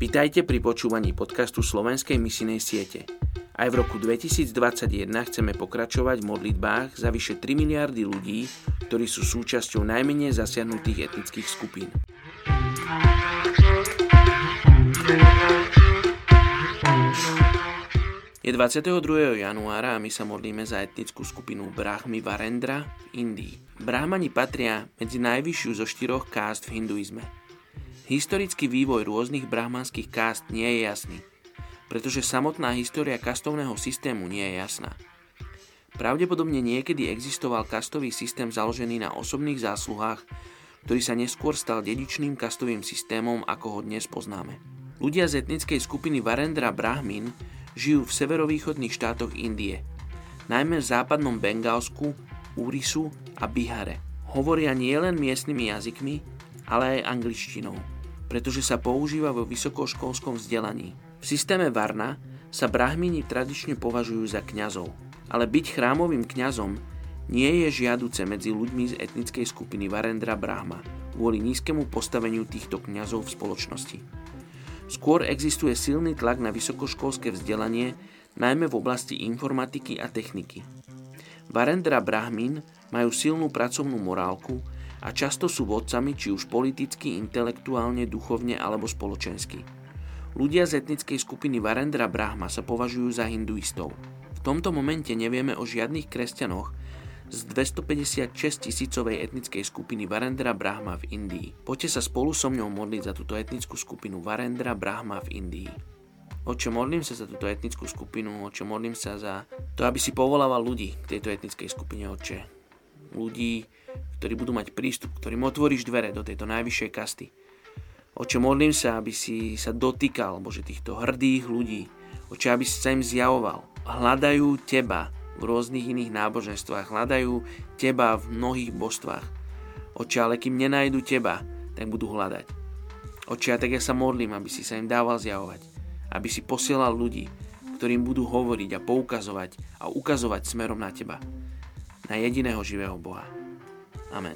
Vitajte pri počúvaní podcastu Slovenskej misinej siete. Aj v roku 2021 chceme pokračovať v modlitbách za vyše 3 miliardy ľudí, ktorí sú súčasťou najmenej zasiahnutých etnických skupín. Je 22. januára a my sa modlíme za etnickú skupinu Brahmi Varendra v Indii. Brahmani patria medzi najvyššiu zo štyroch kást v hinduizme. Historický vývoj rôznych brahmanských kást nie je jasný, pretože samotná história kastovného systému nie je jasná. Pravdepodobne niekedy existoval kastový systém založený na osobných zásluhách, ktorý sa neskôr stal dedičným kastovým systémom, ako ho dnes poznáme. Ľudia z etnickej skupiny Varendra Brahmin žijú v severovýchodných štátoch Indie, najmä v západnom Bengálsku, Úrisu a Bihare. Hovoria nielen miestnymi jazykmi, ale aj angličtinou pretože sa používa vo vysokoškolskom vzdelaní. V systéme Varna sa brahmini tradične považujú za kňazov, ale byť chrámovým kňazom nie je žiaduce medzi ľuďmi z etnickej skupiny Varendra Brahma kvôli nízkemu postaveniu týchto kňazov v spoločnosti. Skôr existuje silný tlak na vysokoškolské vzdelanie, najmä v oblasti informatiky a techniky. Varendra Brahmin majú silnú pracovnú morálku a často sú vodcami či už politicky, intelektuálne, duchovne alebo spoločensky. Ľudia z etnickej skupiny Varendra Brahma sa považujú za hinduistov. V tomto momente nevieme o žiadnych kresťanoch z 256 tisícovej etnickej skupiny Varendra Brahma v Indii. Poďte sa spolu so mňou modliť za túto etnickú skupinu Varendra Brahma v Indii. Oče, modlím sa za túto etnickú skupinu, oče, modlím sa za to, aby si povolával ľudí k tejto etnickej skupine, oče. Ľudí, ktorí budú mať prístup, ktorým otvoríš dvere do tejto najvyššej kasty. Oče, modlím sa, aby si sa dotýkal, Bože, týchto hrdých ľudí. Oče, aby si sa im zjavoval. Hľadajú Teba v rôznych iných náboženstvách, hľadajú Teba v mnohých božstvách. Oče, ale kým nenajdu Teba, tak budú hľadať. Oče, a tak ja sa modlím, aby si sa im dával zjavovať. Aby si posielal ľudí, ktorým budú hovoriť a poukazovať a ukazovať smerom na Teba. Na jediného živého Boha. Amen.